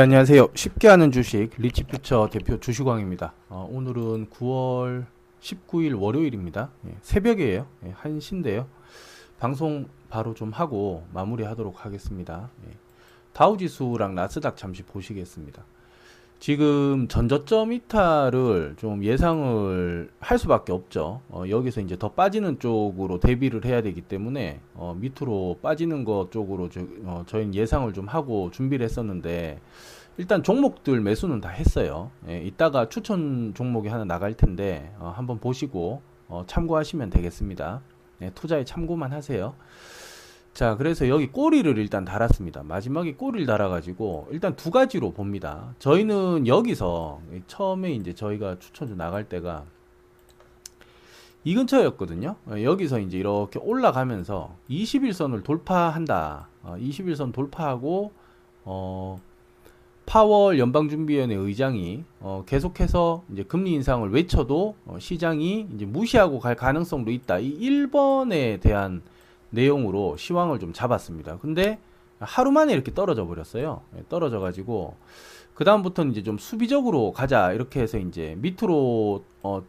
안녕하세요. 쉽게 하는 주식 리치퓨처 대표 주식왕입니다. 어, 오늘은 9월 19일 월요일입니다. 예, 새벽이에요. 예, 1시인데요. 방송 바로 좀 하고 마무리하도록 하겠습니다. 예, 다우지수랑 나스닥 잠시 보시겠습니다. 지금 전저점 이탈을 좀 예상을 할 수밖에 없죠. 어, 여기서 이제 더 빠지는 쪽으로 대비를 해야 되기 때문에 어, 밑으로 빠지는 것 쪽으로 저, 어, 저희는 예상을 좀 하고 준비를 했었는데 일단 종목들 매수는 다 했어요. 예, 이따가 추천 종목이 하나 나갈 텐데 어, 한번 보시고 어, 참고하시면 되겠습니다. 예, 투자에 참고만 하세요. 자, 그래서 여기 꼬리를 일단 달았습니다. 마지막에 꼬리를 달아가지고, 일단 두 가지로 봅니다. 저희는 여기서, 처음에 이제 저희가 추천주 나갈 때가, 이 근처였거든요. 어, 여기서 이제 이렇게 올라가면서 21선을 돌파한다. 어, 21선 돌파하고, 어, 파월 연방준비위원회 의장이 어, 계속해서 이제 금리 인상을 외쳐도 어, 시장이 이제 무시하고 갈 가능성도 있다. 이 1번에 대한 내용으로 시황을 좀 잡았습니다. 근데 하루 만에 이렇게 떨어져 버렸어요. 예, 떨어져 가지고 그 다음부터는 이제 좀 수비적으로 가자 이렇게 해서 이제 밑으로 어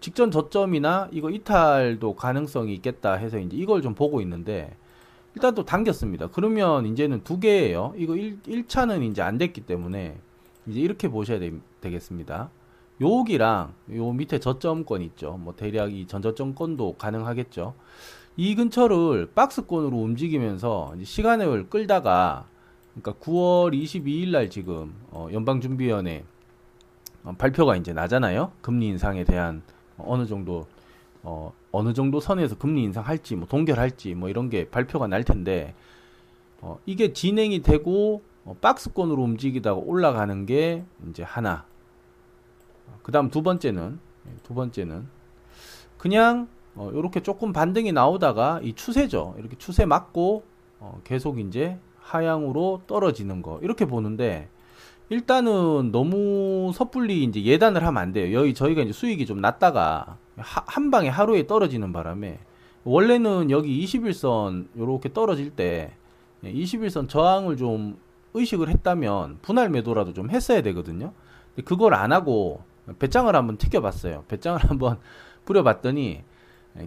직전 저점이나 이거 이탈도 가능성이 있겠다 해서 이제 이걸 좀 보고 있는데 일단 또 당겼습니다. 그러면 이제는 두 개예요. 이거 1, 1차는 이제 안 됐기 때문에 이제 이렇게 보셔야 되, 겠습니다 여기랑 요 밑에 저점권 있죠. 뭐 대략 이 전저점권도 가능하겠죠. 이 근처를 박스권으로 움직이면서 시간을 끌다가 그러니까 9월 22일 날 지금 어 연방준비위원회 어 발표가 이제 나잖아요. 금리 인상에 대한 어느 정도 어 어느 정도 선에서 금리 인상할지 뭐 동결할지 뭐 이런 게 발표가 날 텐데 어 이게 진행이 되고 어 박스권으로 움직이다가 올라가는 게 이제 하나. 그다음 두 번째는 두 번째는 그냥 어, 이렇게 조금 반등이 나오다가 이 추세죠. 이렇게 추세 맞고 어, 계속 이제 하향으로 떨어지는 거 이렇게 보는데 일단은 너무 섣불리 이제 예단을 하면 안 돼요. 여기 저희가 이제 수익이 좀 낮다가 하, 한 방에 하루에 떨어지는 바람에 원래는 여기 21선 이렇게 떨어질 때 21선 저항을 좀 의식을 했다면 분할 매도라도 좀 했어야 되거든요. 그걸 안 하고 배짱을 한번 튀겨봤어요. 배짱을 한번 뿌려봤더니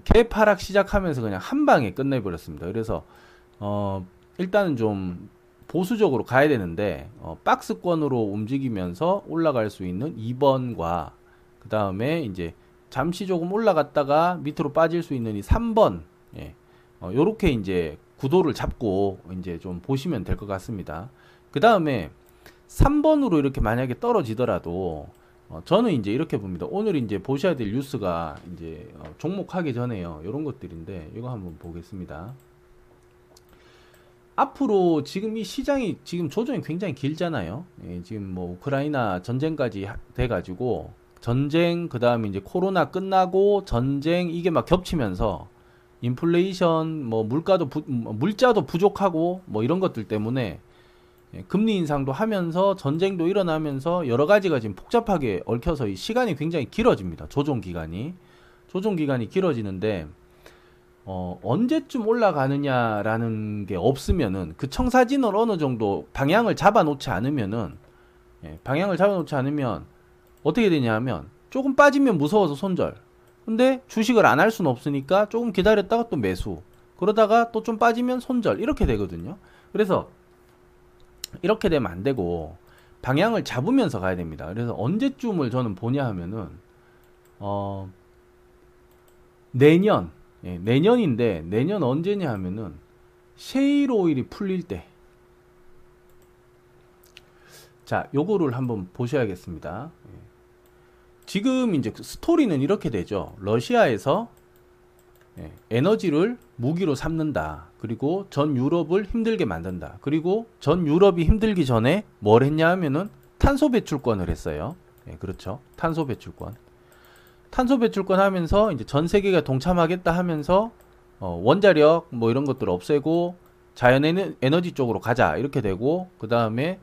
개파락 시작하면서 그냥 한 방에 끝내버렸습니다. 그래서 어 일단은 좀 보수적으로 가야 되는데 어 박스권으로 움직이면서 올라갈 수 있는 2번과 그 다음에 이제 잠시 조금 올라갔다가 밑으로 빠질 수 있는 이 3번 예. 어, 요렇게 이제 구도를 잡고 이제 좀 보시면 될 것 같습니다. 그 다음에 3번으로 이렇게 만약에 떨어지더라도 어, 저는 이제 이렇게 봅니다. 오늘 이제 보셔야 될 뉴스가 이제 어, 종목하기 전에요. 이런 것들인데 이거 한번 보겠습니다. 앞으로 지금 이 시장이 지금 조정이 굉장히 길잖아요. 예, 지금 뭐 우크라이나 전쟁까지 돼가지고 전쟁 그 다음에 이제 코로나 끝나고 전쟁 이게 막 겹치면서 인플레이션 뭐 물가도 부, 뭐 물자도 부족하고 뭐 이런 것들 때문에 예, 금리 인상도 하면서 전쟁도 일어나면서 여러 가지가 지금 복잡하게 얽혀서 이 시간이 굉장히 길어집니다. 조정 기간이. 조정 기간이 길어지는데 어, 언제쯤 올라가느냐라는 게 없으면은 그 청사진을 어느 정도 방향을 잡아 놓지 않으면은 예, 방향을 잡아 놓지 않으면 어떻게 되냐 하면 조금 빠지면 무서워서 손절. 근데 주식을 안 할 수는 없으니까 조금 기다렸다가 또 매수. 그러다가 또 좀 빠지면 손절. 이렇게 되거든요. 그래서 이렇게 되면 안 되고 방향을 잡으면서 가야 됩니다. 그래서 언제쯤을 저는 보냐 하면은 어 내년 예, 내년인데 내년 언제냐 하면은 셰일 오일이 풀릴 때. 자, 요거를 한번 보셔야겠습니다. 예. 지금 이제 그 스토리는 이렇게 되죠. 러시아에서 예, 에너지를 무기로 삼는다. 그리고 전 유럽을 힘들게 만든다. 그리고 전 유럽이 힘들기 전에 뭘 했냐 하면은 탄소 배출권을 했어요. 예, 그렇죠. 탄소 배출권. 탄소 배출권 하면서 이제 전 세계가 동참하겠다 하면서 어, 원자력 뭐 이런 것들 없애고 자연 에너지 쪽으로 가자 이렇게 되고 그 다음에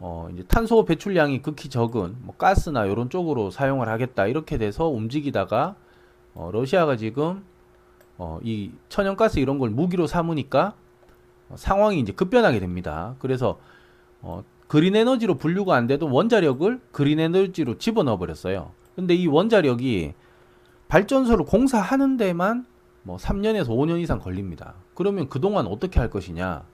어, 이제 탄소 배출량이 극히 적은 뭐 가스나 이런 쪽으로 사용을 하겠다 이렇게 돼서 움직이다가 어, 러시아가 지금 어, 이 천연가스 이런 걸 무기로 삼으니까 어, 상황이 이제 급변하게 됩니다. 그래서 어, 그린 에너지로 분류가 안 돼도 원자력을 그린 에너지로 집어넣어 버렸어요. 근데 이 원자력이 발전소를 공사하는 데만 뭐 3년에서 5년 이상 걸립니다. 그러면 그동안 어떻게 할 것이냐?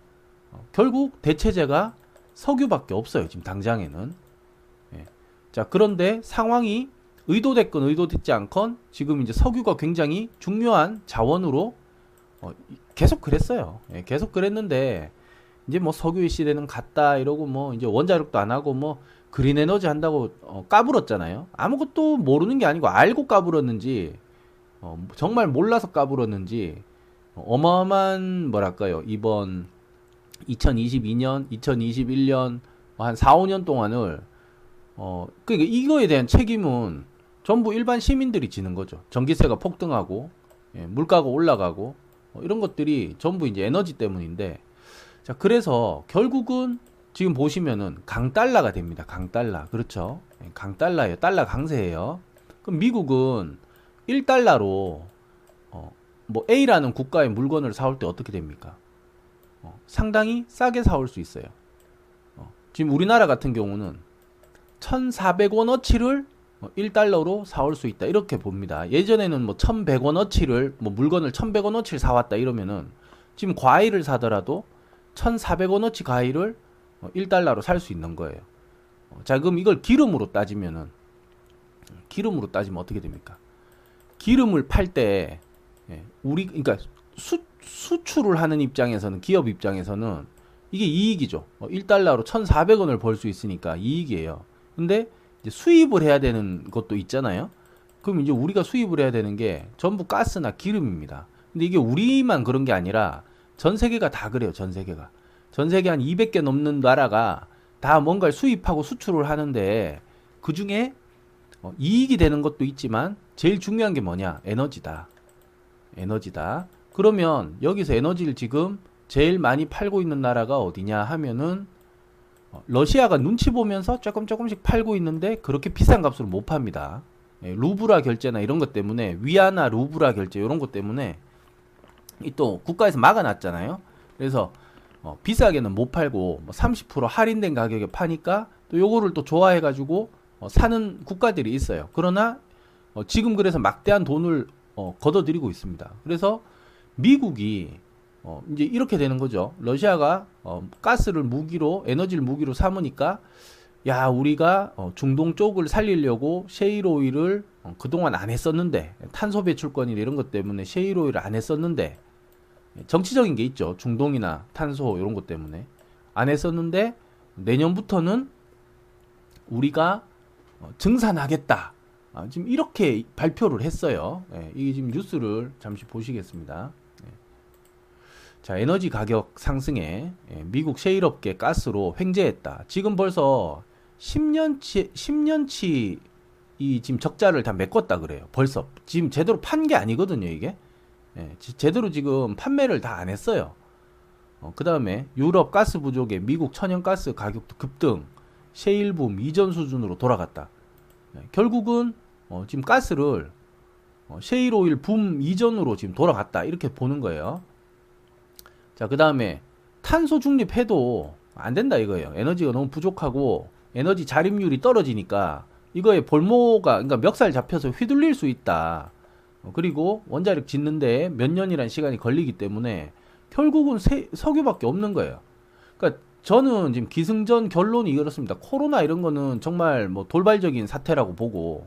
어, 결국 대체제가 석유밖에 없어요. 지금 당장에는. 예. 자, 그런데 상황이 의도됐건 의도됐지 않건 지금 이제 석유가 굉장히 중요한 자원으로 어, 계속 그랬어요. 예, 계속 그랬는데 이제 뭐 석유의 시대는 갔다 이러고 뭐 이제 원자력도 안 하고 뭐 그린 에너지 한다고 어, 까불었잖아요. 아무것도 모르는 게 아니고 알고 까불었는지 어, 정말 몰라서 까불었는지 어, 어마어마한 뭐랄까요 이번 2022년, 2021년 한 4, 5년 동안을 어 그러니까 이거에 대한 책임은 전부 일반 시민들이 지는 거죠. 전기세가 폭등하고 예, 물가가 올라가고 어, 이런 것들이 전부 이제 에너지 때문인데 자 그래서 결국은 지금 보시면은 강달러가 됩니다. 강달러 그렇죠? 예, 강달러예요. 달러 강세예요. 그럼 미국은 1달러로 어, 뭐 A라는 국가의 물건을 사올 때 어떻게 됩니까? 어, 상당히 싸게 사올 수 있어요. 어, 지금 우리나라 같은 경우는 1,400원어치를 1달러로 사올 수 있다. 이렇게 봅니다. 예전에는 뭐 1,100원어치를 뭐 물건을 1,100원어치를 사왔다 이러면은 지금 과일을 사더라도 1,400원어치 과일을 1달러로 살 수 있는 거예요. 어, 자, 그럼 이걸 기름으로 따지면은 기름으로 따지면 어떻게 됩니까? 기름을 팔때 예, 우리 그러니까 수, 수출을 하는 입장에서는 기업 입장에서는 이게 이익이죠. 1달러로 어, 1,400원을 벌 수 있으니까 이익이에요. 근데 수입을 해야 되는 것도 있잖아요. 그럼 이제 우리가 수입을 해야 되는 게 전부 가스나 기름입니다. 근데 이게 우리만 그런 게 아니라 전 세계가 다 그래요. 전 세계가. 전 세계 한 200개 넘는 나라가 다 뭔가를 수입하고 수출을 하는데 그 중에 어, 이익이 되는 것도 있지만 제일 중요한 게 뭐냐? 에너지다. 에너지다. 그러면 여기서 에너지를 지금 제일 많이 팔고 있는 나라가 어디냐 하면은 어, 러시아가 눈치 보면서 조금 조금씩 팔고 있는데 그렇게 비싼 값으로 못 팝니다. 예, 루브라 결제나 이런 것 때문에 위안화 루브라 결제 이런 것 때문에 또 국가에서 막아놨잖아요. 그래서 어, 비싸게는 못 팔고 뭐 30% 할인된 가격에 파니까 또 요거를 또 좋아해가지고 어, 사는 국가들이 있어요. 그러나 어, 지금 그래서 막대한 돈을 어, 걷어들이고 있습니다. 그래서 미국이 어, 이제 이렇게 되는 거죠. 러시아가 어, 가스를 무기로 에너지를 무기로 삼으니까 야 우리가 어, 중동 쪽을 살리려고 셰일 오일을 어, 그동안 안 했었는데 탄소 배출권이 이런 것 때문에 셰일 오일을 안 했었는데 정치적인 게 있죠. 중동이나 탄소 이런 것 때문에 안 했었는데 내년부터는 우리가 어, 증산하겠다. 아, 지금 이렇게 발표를 했어요. 예, 이게 지금 뉴스를 잠시 보시겠습니다. 자, 에너지 가격 상승에 예, 미국 셰일업계 가스로 횡재했다. 지금 벌써 10년치 10년치 이 지금 적자를 다 메꿨다 그래요. 벌써 지금 제대로 판 게 아니거든요, 이게. 예, 제대로 지금 판매를 다 안 했어요. 어, 그 다음에 유럽 가스 부족에 미국 천연가스 가격도 급등, 셰일붐 이전 수준으로 돌아갔다. 예, 결국은 어, 지금 가스를 어, 셰일 오일 붐 이전으로 지금 돌아갔다 이렇게 보는 거예요. 자, 그 다음에 탄소 중립해도 안 된다 이거예요. 에너지가 너무 부족하고 에너지 자립률이 떨어지니까 이거에 볼모가 그러니까 멱살 잡혀서 휘둘릴 수 있다. 어, 그리고 원자력 짓는데 몇 년이란 시간이 걸리기 때문에 결국은 세, 석유밖에 없는 거예요. 그러니까 저는 지금 기승전 결론이 이렇습니다. 코로나 이런 거는 정말 뭐 돌발적인 사태라고 보고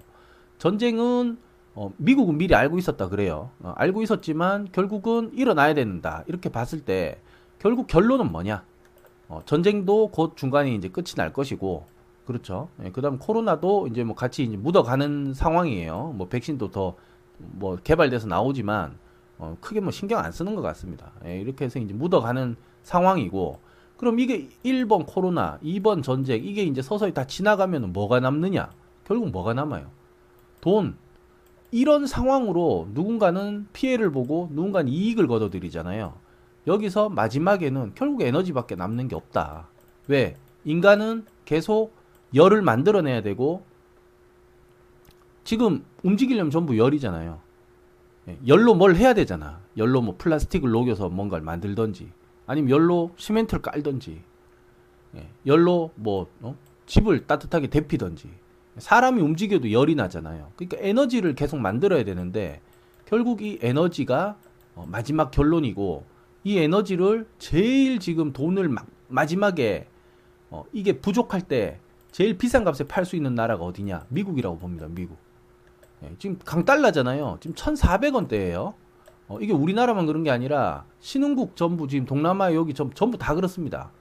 전쟁은 어, 미국은 미리 알고 있었다 그래요. 어, 알고 있었지만 결국은 일어나야 된다. 이렇게 봤을 때 결국 결론은 뭐냐? 어, 전쟁도 곧 중간에 이제 끝이 날 것이고 그렇죠. 예, 그다음 코로나도 이제 뭐 같이 이제 묻어가는 상황이에요. 뭐 백신도 더 뭐 개발돼서 나오지만 어, 크게 뭐 신경 안 쓰는 것 같습니다. 예, 이렇게 해서 이제 묻어가는 상황이고 그럼 이게 1번 코로나, 2번 전쟁 이게 이제 서서히 다 지나가면 뭐가 남느냐? 결국 뭐가 남아요? 돈, 이런 상황으로 누군가는 피해를 보고 누군가는 이익을 거둬들이잖아요. 여기서 마지막에는 결국 에너지밖에 남는 게 없다. 왜? 인간은 계속 열을 만들어내야 되고 지금 움직이려면 전부 열이잖아요. 예, 열로 뭘 해야 되잖아. 열로 뭐 플라스틱을 녹여서 뭔가를 만들던지 아니면 열로 시멘트를 깔던지 예, 열로 뭐 어? 집을 따뜻하게 데피던지 사람이 움직여도 열이 나잖아요. 그러니까 에너지를 계속 만들어야 되는데 결국 이 에너지가 어, 마지막 결론이고 이 에너지를 제일 지금 돈을 마, 마지막에 어, 이게 부족할 때 제일 비싼 값에 팔 수 있는 나라가 어디냐? 미국이라고 봅니다. 미국. 예, 지금 강달러잖아요. 지금 1,400원대예요. 어, 이게 우리나라만 그런 게 아니라 신흥국 전부 지금 동남아 여기 전, 전부 다 그렇습니다.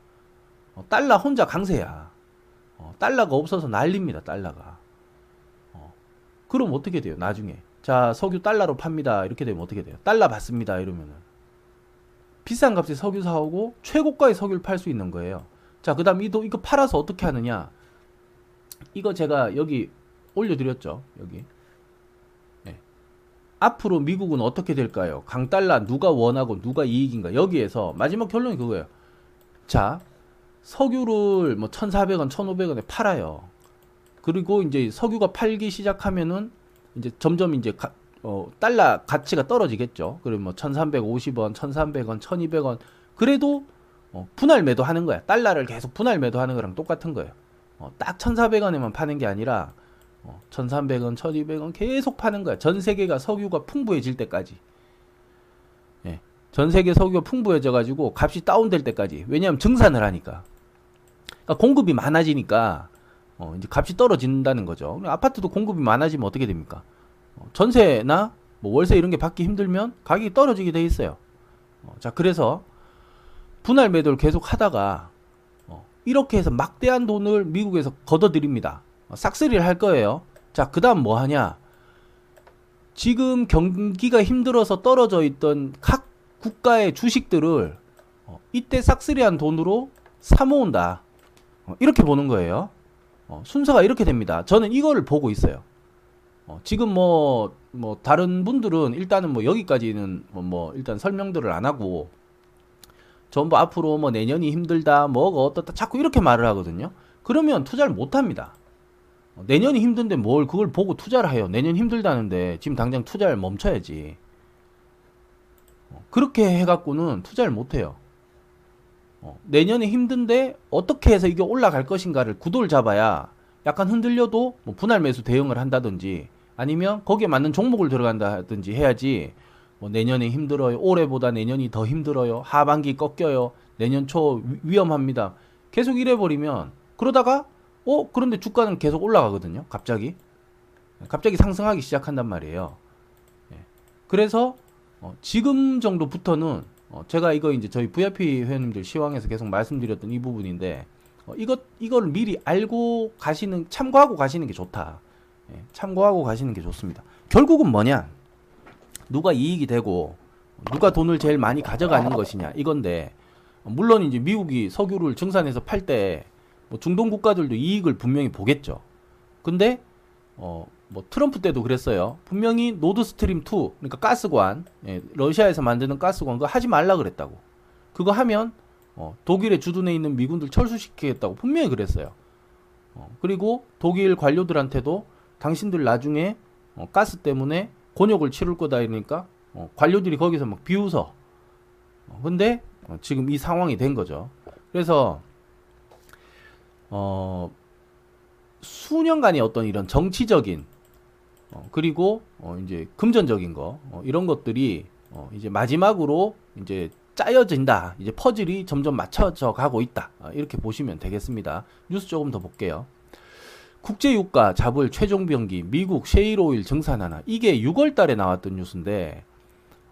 어, 달러 혼자 강세야. 어, 달러가 없어서 난립니다. 달러가. 어, 그럼 어떻게 돼요? 나중에 자 석유 달러로 팝니다. 이렇게 되면 어떻게 돼요? 달러 받습니다. 이러면은 비싼 값에 석유 사오고 최고가의 석유를 팔 수 있는 거예요. 자 그 다음 이도 이거 팔아서 어떻게 하느냐? 이거 제가 여기 올려드렸죠. 여기 앞으로 미국은 어떻게 될까요? 강달러 누가 원하고 누가 이익인가? 여기에서 마지막 결론이 그거예요. 자, 석유를 뭐 1,400원, 1,500원에 팔아요. 그리고 이제 석유가 팔기 시작하면은 이제 점점 이제 가, 어, 달러 가치가 떨어지겠죠. 그러면 뭐 1,350원, 1,300원, 1,200원. 그래도 어, 분할 매도하는 거야. 달러를 계속 분할 매도하는 거랑 똑같은 거예요. 어, 딱 1,400원에만 파는 게 아니라 어, 1,300원, 1,200원 계속 파는 거야. 전 세계가 석유가 풍부해질 때까지. 예. 전 세계 석유가 풍부해져 가지고 값이 다운될 때까지. 왜냐하면 증산을 하니까. 그러니까 공급이 많아지니까 어, 이제 값이 떨어진다는 거죠. 아파트도 공급이 많아지면 어떻게 됩니까? 어, 전세나 뭐 월세 이런 게 받기 힘들면 가격이 떨어지게 돼 있어요. 어, 자, 그래서 분할 매도를 계속 하다가 어, 이렇게 해서 막대한 돈을 미국에서 걷어들입니다. 어, 싹쓸이를 할 거예요. 자, 그 다음 뭐 하냐? 지금 경기가 힘들어서 떨어져 있던 각 국가의 주식들을 어, 이때 싹쓸이한 돈으로 사모은다. 어, 이렇게 보는 거예요. 어, 순서가 이렇게 됩니다. 저는 이거를 보고 있어요. 어, 지금 뭐, 뭐, 다른 분들은 일단은 뭐 여기까지는 뭐, 뭐, 일단 설명들을 안 하고 전부 앞으로 뭐 내년이 힘들다, 뭐가 어떻다, 자꾸 이렇게 말을 하거든요. 그러면 투자를 못 합니다. 어, 내년이 힘든데 뭘 그걸 보고 투자를 해요. 내년 힘들다는데 지금 당장 투자를 멈춰야지. 어, 그렇게 해갖고는 투자를 못해요. 어, 내년에 힘든데 어떻게 해서 이게 올라갈 것인가를 구도를 잡아야 약간 흔들려도 뭐 분할 매수 대응을 한다든지 아니면 거기에 맞는 종목을 들어간다든지 해야지 뭐 내년에 힘들어요. 올해보다 내년이 더 힘들어요. 하반기 꺾여요. 내년 초 위험합니다. 계속 이래버리면 그러다가 어 그런데 주가는 계속 올라가거든요. 갑자기 갑자기 상승하기 시작한단 말이에요. 예. 그래서 어, 지금 정도부터는 어, 제가 이거 이제 저희 VIP 회원님들 시황에서 계속 말씀드렸던 이 부분인데 어, 이것 이걸 미리 알고 가시는 참고하고 가시는 게 좋다. 예, 참고하고 가시는 게 좋습니다. 결국은 뭐냐? 누가 이익이 되고 누가 돈을 제일 많이 가져가는 것이냐 이건데 물론 이제 미국이 석유를 증산해서 팔 때 뭐 중동 국가들도 이익을 분명히 보겠죠. 근데 어, 뭐 트럼프 때도 그랬어요. 분명히 노드 스트림 2 그러니까 가스관 예, 러시아에서 만드는 가스관 그거 하지 말라 그랬다고. 그거 하면 어, 독일의 주둔에 있는 미군들 철수시키겠다고 분명히 그랬어요. 어, 그리고 독일 관료들한테도 당신들 나중에 어, 가스 때문에 곤욕을 치를 거다 이러니까 어, 관료들이 거기서 막 비웃어. 어, 근데 어, 지금 이 상황이 된 거죠. 그래서 어, 수년간의 어떤 이런 정치적인 어, 그리고 어, 이제 금전적인 거 어, 이런 것들이 어, 이제 마지막으로 이제 짜여진다. 이제 퍼즐이 점점 맞춰져 가고 있다. 어, 이렇게 보시면 되겠습니다. 뉴스 조금 더 볼게요. 국제유가 잡을 최종 병기 미국 셰일오일 증산 하나 이게 6월 달에 나왔던 뉴스인데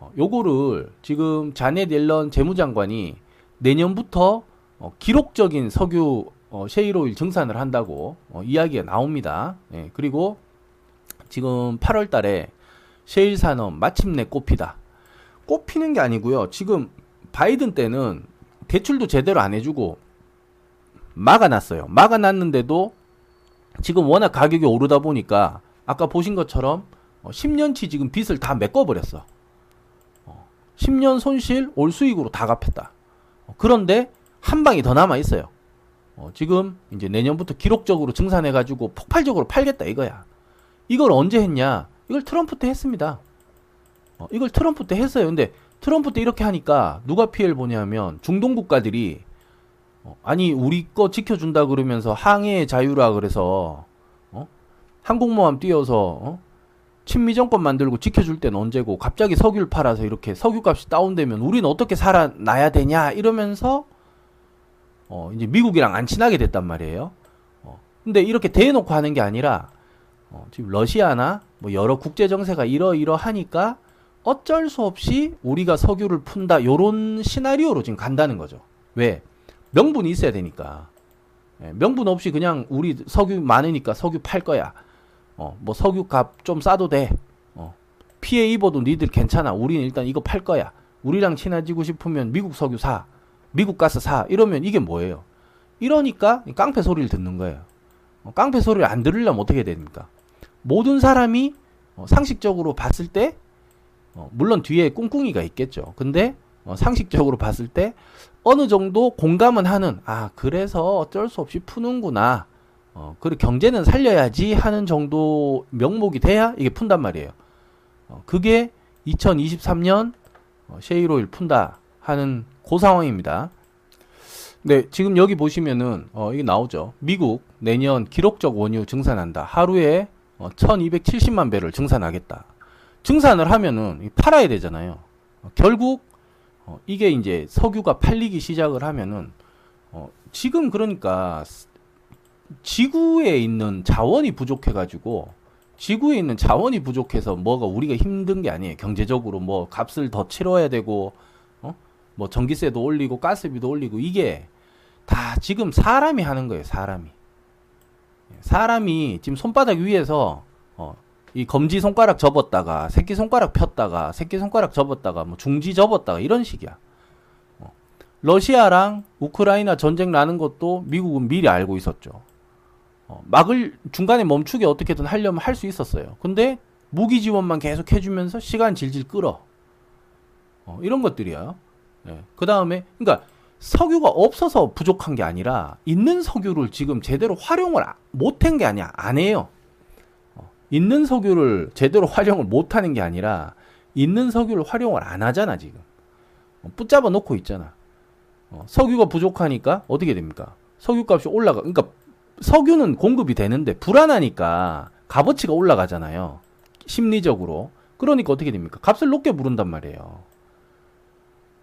어, 요거를 지금 자넷 옐런 재무장관이 내년부터 어, 기록적인 석유 어, 셰일오일 증산을 한다고 어, 이야기가 나옵니다. 예, 그리고 지금 8월 달에 셰일 산업 마침내 꼽히다. 꼽히는 게 아니고요. 지금 바이든 때는 대출도 제대로 안 해주고 막아놨어요. 막아놨는데도 지금 워낙 가격이 오르다 보니까 아까 보신 것처럼 10년치 어, 지금 빚을 다 메꿔버렸어. 10년 어, 손실 올 수익으로 다 갚았다. 어, 그런데 한 방이 더 남아 있어요. 어, 지금 이제 내년부터 기록적으로 증산해가지고 폭발적으로 팔겠다 이거야. 이걸 언제 했냐? 이걸 트럼프 때 했습니다. 어, 이걸 트럼프 때 했어요. 근데 트럼프 때 이렇게 하니까 누가 피해를 보냐면 중동 국가들이 어, 아니 우리 거 지켜준다 그러면서 항해의 자유라 그래서 어? 항공모함 띄어서 어? 친미 정권 만들고 지켜줄 때는 언제고 갑자기 석유를 팔아서 이렇게 석유값이 다운되면 우리는 어떻게 살아나야 되냐 이러면서 어 이제 미국이랑 안 친하게 됐단 말이에요. 어 근데 이렇게 대놓고 하는 게 아니라 어 지금 러시아나 뭐 여러 국제 정세가 이러이러하니까 어쩔 수 없이 우리가 석유를 푼다 요런 시나리오로 지금 간다는 거죠. 왜? 명분이 있어야 되니까. 예, 명분 없이 그냥 우리 석유 많으니까 석유 팔 거야. 어, 뭐 석유 값 좀 싸도 돼. 어, 피해 입어도 니들 괜찮아. 우리는 일단 이거 팔 거야. 우리랑 친해지고 싶으면 미국 석유 사. 미국 가스 사. 이러면 이게 뭐예요? 이러니까 깡패 소리를 듣는 거예요. 어, 깡패 소리를 안 들으려면 어떻게 됩니까? 모든 사람이 어, 상식적으로 봤을 때 어, 물론 뒤에 꿍꿍이가 있겠죠. 근데 어, 상식적으로 봤을 때 어느 정도 공감은 하는 아 그래서 어쩔 수 없이 푸는구나. 어, 그리고 경제는 살려야지 하는 정도 명목이 돼야 이게 푼단 말이에요. 어, 그게 2023년 어, 셰일오일 푼다 하는 그 상황입니다. 네, 지금 여기 보시면은 어, 이게 나오죠. 미국 내년 기록적 원유 증산한다. 하루에 어, 1270만 배를 증산하겠다. 증산을 하면은 팔아야 되잖아요. 어, 결국 어, 이게 이제 석유가 팔리기 시작을 하면은 어, 지금 그러니까 지구에 있는 자원이 부족해 가지고 지구에 있는 자원이 부족해서 뭐가 우리가 힘든 게 아니에요. 경제적으로 뭐 값을 더 치러야 되고 어? 뭐 전기세도 올리고 가스비도 올리고 이게 다 지금 사람이 하는 거예요. 사람이 사람이 지금 손바닥 위에서 어, 이 검지 손가락 접었다가 새끼 손가락 폈다가 새끼 손가락 접었다가 뭐 중지 접었다가 이런 식이야. 어. 러시아랑 우크라이나 전쟁 나는 것도 미국은 미리 알고 있었죠. 어, 막을 중간에 멈추게 어떻게든 하려면 할 수 있었어요. 근데 무기 지원만 계속 해주면서 시간 질질 끌어. 어, 이런 것들이야. 예. 그 다음에 그러니까 석유가 없어서 부족한 게 아니라 있는 석유를 지금 제대로 활용을 못한 게 아니야. 안 해요. 어, 있는 석유를 제대로 활용을 못하는 게 아니라 있는 석유를 활용을 안 하잖아 지금. 어, 붙잡아 놓고 있잖아. 어, 석유가 부족하니까 어떻게 됩니까? 석유값이 올라가. 그러니까 석유는 공급이 되는데 불안하니까 값어치가 올라가잖아요. 심리적으로. 그러니까 어떻게 됩니까? 값을 높게 부른단 말이에요.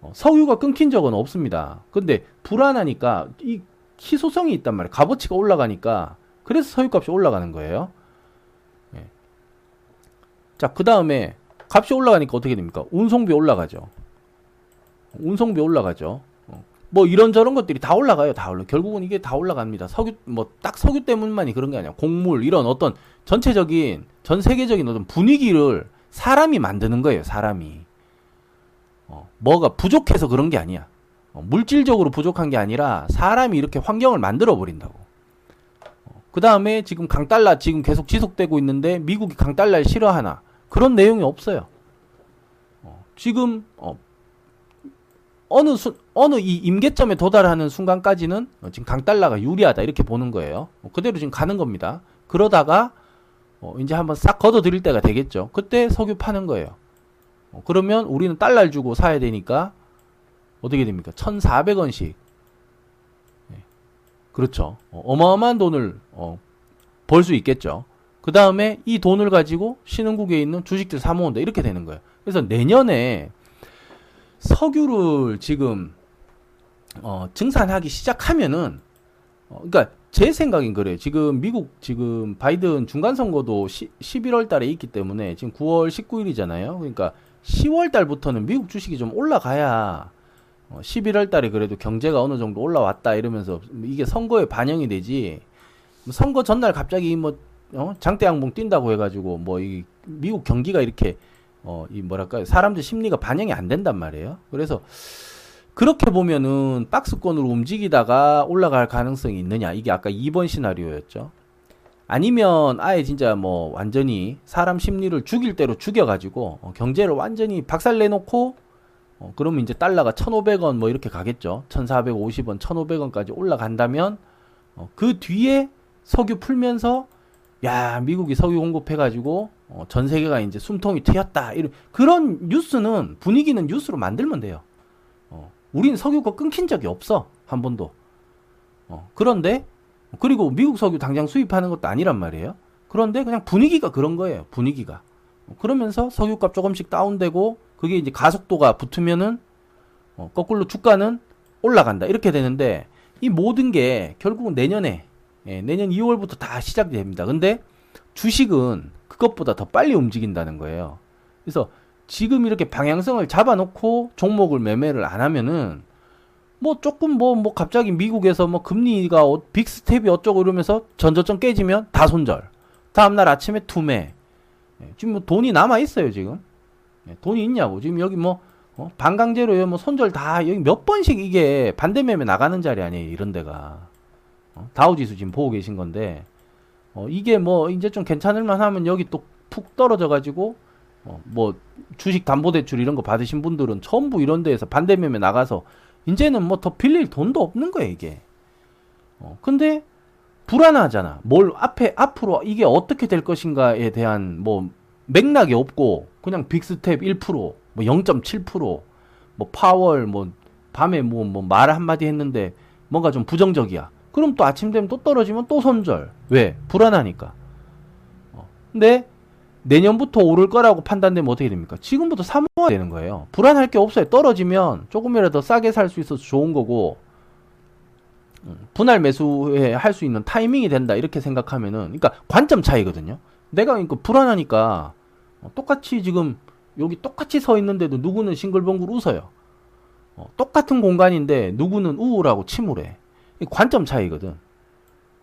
어, 석유가 끊긴 적은 없습니다. 근데 불안하니까 이 희소성이 있단 말이에요. 값어치가 올라가니까 그래서 석유값이 올라가는 거예요. 예. 자, 그 다음에 값이 올라가니까 어떻게 됩니까? 운송비 올라가죠. 운송비 올라가죠. 뭐 이런저런 것들이 다 올라가요. 다 올라. 결국은 이게 다 올라갑니다. 석유 뭐 딱 석유 때문만이 그런 게 아니야. 곡물 이런 어떤 전체적인 전 세계적인 어떤 분위기를 사람이 만드는 거예요. 사람이. 어, 뭐가 부족해서 그런 게 아니야. 어, 물질적으로 부족한 게 아니라 사람이 이렇게 환경을 만들어 버린다고. 어, 그 다음에 지금 강달러 지금 계속 지속되고 있는데 미국이 강달러를 싫어하나 그런 내용이 없어요. 어, 지금 어, 어느 수, 어느 이 임계점에 도달하는 순간까지는 어, 지금 강달러가 유리하다 이렇게 보는 거예요. 어, 그대로 지금 가는 겁니다. 그러다가 어, 이제 한번 싹 걷어들일 때가 되겠죠. 그때 석유 파는 거예요. 어, 그러면 우리는 달러를 주고 사야 되니까 어떻게 됩니까? 1,400원씩. 네. 그렇죠. 어, 어마어마한 돈을 어, 벌 수 있겠죠. 그 다음에 이 돈을 가지고 신흥국에 있는 주식들 사 모은다 이렇게 되는 거예요. 그래서 내년에 석유를 지금 어, 증산하기 시작하면은 어, 그러니까 제 생각인 그래요. 지금 미국 지금 바이든 중간 선거도 11월 달에 있기 때문에 지금 9월 19일이잖아요. 그러니까 10월 달부터는 미국 주식이 좀 올라가야 어, 11월 달에 그래도 경제가 어느 정도 올라왔다 이러면서 이게 선거에 반영이 되지. 뭐 선거 전날 갑자기 뭐 어? 장대양봉 뛴다고 해가지고 뭐 이 미국 경기가 이렇게 어, 이 뭐랄까요. 사람들 심리가 반영이 안 된단 말이에요. 그래서 그렇게 보면은 박스권으로 움직이다가 올라갈 가능성이 있느냐. 이게 아까 2번 시나리오였죠. 아니면 아예 진짜 뭐 완전히 사람 심리를 죽일 대로 죽여가지고 어, 경제를 완전히 박살 내놓고 어, 그러면 이제 달러가 1,500원 뭐 이렇게 가겠죠. 1,450원, 1,500원까지 올라간다면 어, 그 뒤에 석유 풀면서 야 미국이 석유 공급해가지고 어, 전 세계가 이제 숨통이 트였다. 이런 그런 뉴스는 분위기는 뉴스로 만들면 돼요. 어, 우리는 석유가 끊긴 적이 없어 한 번도. 어, 그런데 그리고 미국 석유 당장 수입하는 것도 아니란 말이에요. 그런데 그냥 분위기가 그런 거예요. 분위기가. 그러면서 석유값 조금씩 다운되고 그게 이제 가속도가 붙으면은 어, 거꾸로 주가는 올라간다. 이렇게 되는데 이 모든 게 결국은 내년에 예, 내년 2월부터 다 시작이 됩니다. 근데 주식은 그것보다 더 빨리 움직인다는 거예요. 그래서 지금 이렇게 방향성을 잡아놓고 종목을 매매를 안 하면은 뭐 조금 뭐뭐 뭐 갑자기 미국에서 뭐 금리가 어, 빅스텝이 어쩌고 이러면서 전저점 깨지면 다 손절. 다음날 아침에 투매. 예, 지금 뭐 돈이 남아 있어요 지금. 예, 돈이 있냐고 지금 여기 뭐 어? 반강제로요 뭐 손절 다 여기 몇 번씩 이게 반대매매 나가는 자리 아니에요 이런 데가. 어? 다우지수 지금 보고 계신 건데 어, 이게 뭐 이제 좀 괜찮을만 하면 여기 또 푹 떨어져 가지고 어, 뭐 주식 담보대출 이런 거 받으신 분들은 전부 이런 데에서 반대매매 나가서 이제는 뭐 더 빌릴 돈도 없는 거예요 이게. 어, 근데 불안하잖아. 뭘 앞에 앞으로 이게 어떻게 될 것인가에 대한 뭐 맥락이 없고 그냥 big step 1%, 뭐 0.7%, 뭐 파월 뭐 밤에 뭐 뭐 말 한마디 했는데 뭔가 좀 부정적이야. 그럼 또 아침 되면 또 떨어지면 또 손절. 왜? 불안하니까. 어. 근데 내년부터 오를 거라고 판단되면 어떻게 됩니까? 지금부터 사 모아야 되는 거예요. 불안할 게 없어요. 떨어지면 조금이라도 싸게 살 수 있어서 좋은 거고 음, 분할 매수에 할 수 있는 타이밍이 된다 이렇게 생각하면은 그러니까 관점 차이거든요. 내가 그러니까 불안하니까 어, 똑같이 지금 여기 똑같이 서 있는데도 누구는 싱글벙글 웃어요. 어, 똑같은 공간인데 누구는 우울하고 침울해. 관점 차이거든.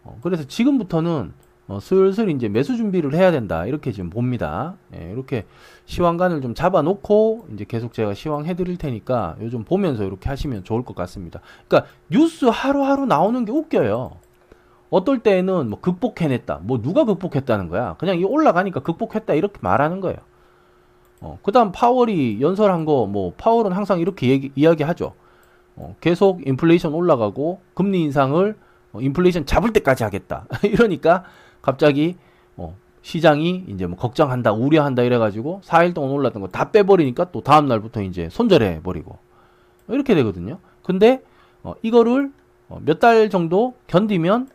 어, 그래서 지금부터는 어, 슬슬 이제 매수 준비를 해야 된다. 이렇게 지금 봅니다. 예, 이렇게 시황관을 좀 잡아놓고 이제 계속 제가 시황 해드릴 테니까 요즘 보면서 이렇게 하시면 좋을 것 같습니다. 그러니까 뉴스 하루하루 나오는 게 웃겨요. 어떨 때는 뭐 극복해냈다. 뭐 누가 극복했다는 거야. 그냥 이 올라가니까 극복했다. 이렇게 말하는 거예요. 어, 그 다음 파월이 연설한 거, 뭐, 파월은 항상 이렇게 얘기, 이야기하죠. 어, 계속 인플레이션 올라가고, 금리 인상을 어, 인플레이션 잡을 때까지 하겠다. 이러니까 갑자기 어, 시장이 이제 뭐 걱정한다, 우려한다 이래가지고 4일 동안 올랐던 거 다 빼버리니까 또 다음 날부터 이제 손절해 버리고 이렇게 되거든요. 근데 어, 이거를 어, 몇 달 정도 견디면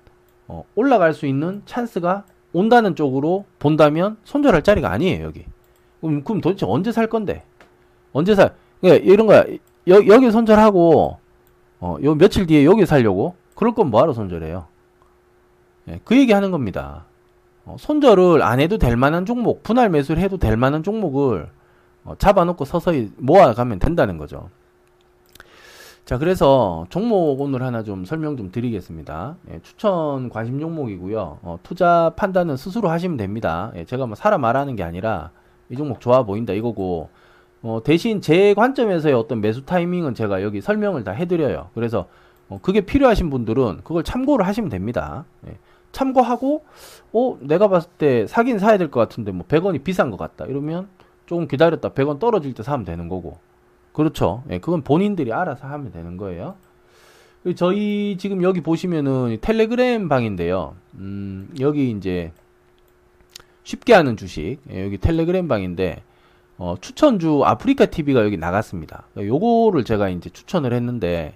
어, 올라갈 수 있는 찬스가 온다는 쪽으로 본다면 손절할 자리가 아니에요 여기. 그럼, 그럼 도대체 언제 살 건데? 언제 살? 그러니까 이런 거야. 여, 여기 손절하고 어, 요 며칠 뒤에 여기 살려고 그럴 건 뭐하러 손절해요? 예, 그 얘기 하는 겁니다. 어, 손절을 안 해도 될 만한 종목, 분할 매수를 해도 될 만한 종목을 어, 잡아놓고 서서히 모아가면 된다는 거죠. 자, 그래서 종목 오늘 하나 좀 설명 좀 드리겠습니다. 예, 추천 관심 종목이고요. 어, 투자 판단은 스스로 하시면 됩니다. 예, 제가 뭐 사람 말하는 게 아니라 이 종목 좋아 보인다 이거고 어, 대신 제 관점에서의 어떤 매수 타이밍은 제가 여기 설명을 다 해드려요. 그래서 어, 그게 필요하신 분들은 그걸 참고를 하시면 됩니다. 예. 참고하고 어 내가 봤을 때 사긴 사야 될 것 같은데 뭐 100원이 비싼 것 같다 이러면 조금 기다렸다. 100원 떨어질 때 사면 되는 거고. 그렇죠. 예, 그건 본인들이 알아서 하면 되는 거예요. 저희 지금 여기 보시면은 텔레그램 방인데요. 음 여기 이제 쉽게 하는 주식. 예, 여기 텔레그램 방인데 어, 추천주 아프리카 TV가 여기 나갔습니다. 요거를 제가 이제 추천을 했는데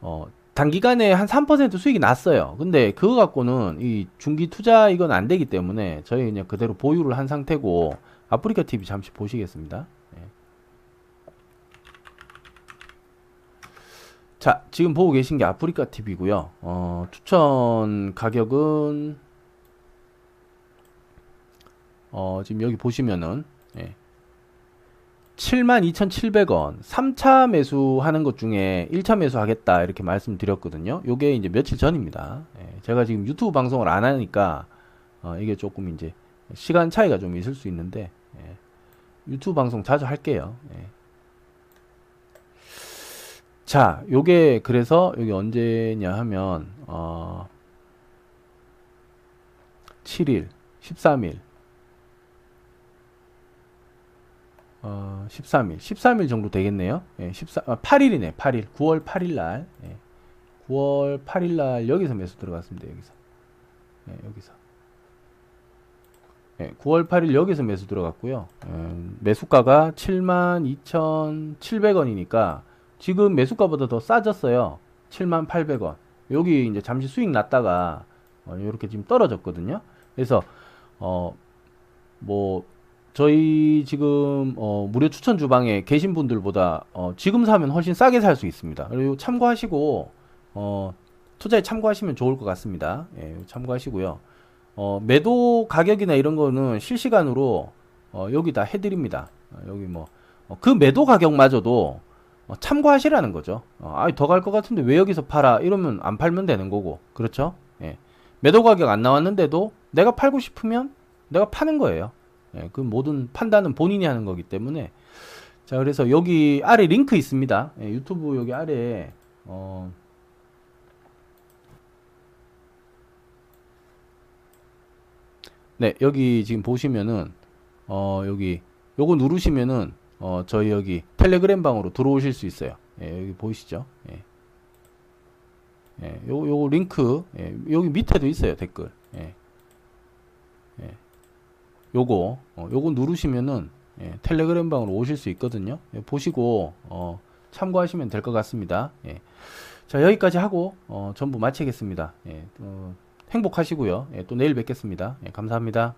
어, 단기간에 한 3% 수익이 났어요. 근데 그거 갖고는 이 중기 투자 이건 안 되기 때문에 저희 그냥 그대로 보유를 한 상태고 아프리카 TV 잠시 보시겠습니다. 네. 자, 지금 보고 계신 게 아프리카 TV고요. 어, 추천 가격은 어, 지금 여기 보시면은 예. 72,700원 3차 매수하는 것 중에 1차 매수하겠다 이렇게 말씀드렸거든요. 요게 이제 며칠 전입니다. 예, 제가 지금 유튜브 방송을 안 하니까 어, 이게 조금 이제 시간 차이가 좀 있을 수 있는데 예, 유튜브 방송 자주 할게요. 예. 자, 요게 그래서 여기 언제냐 하면 어 7일, 13일, 어, 13일, 13일 정도 되겠네요. 예, 14, 아, 8일이네, 8일. 9월 8일 날. 예, 9월 8일 날 여기서 매수 들어갔습니다. 여기서. 예, 여기서. 예, 9월 8일 여기서 매수 들어갔고요. 예, 매수가가 72,700원이니까 지금 매수가보다 더 싸졌어요. 78,800원. 여기 이제 잠시 수익 났다가 어, 이렇게 지금 떨어졌거든요. 그래서 어 뭐 저희 지금 어 무료 추천 주방에 계신 분들보다 어 지금 사면 훨씬 싸게 살 수 있습니다. 그리고 참고하시고 어 투자에 참고하시면 좋을 것 같습니다. 예, 참고하시고요. 어 매도 가격이나 이런 거는 실시간으로 어 여기 다 해드립니다. 어, 여기 뭐그 어, 매도 가격마저도 어, 참고하시라는 거죠. 어, 아더 갈 것 같은데 왜 여기서 팔아? 이러면 안 팔면 되는 거고, 그렇죠? 예. 매도 가격 안 나왔는데도 내가 팔고 싶으면 내가 파는 거예요. 예, 그 모든 판단은 본인이 하는 거기 때문에 자 그래서 여기 아래 링크 있습니다. 예, 유튜브 여기 아래에 어 네, 여기 지금 보시면은 어 여기 요거 누르시면은 어 저희 여기 텔레그램 방으로 들어오실 수 있어요. 예, 여기 보이시죠? 예. 예, 요, 요 링크, 예, 여기 밑에도 있어요, 댓글. 예. 예. 요거, 어, 요거 누르시면은, 예, 텔레그램 방으로 오실 수 있거든요. 예, 보시고, 어, 참고하시면 될 것 같습니다. 예. 자, 여기까지 하고, 어, 전부 마치겠습니다. 예, 어, 행복하시고요. 예, 또 내일 뵙겠습니다. 예, 감사합니다.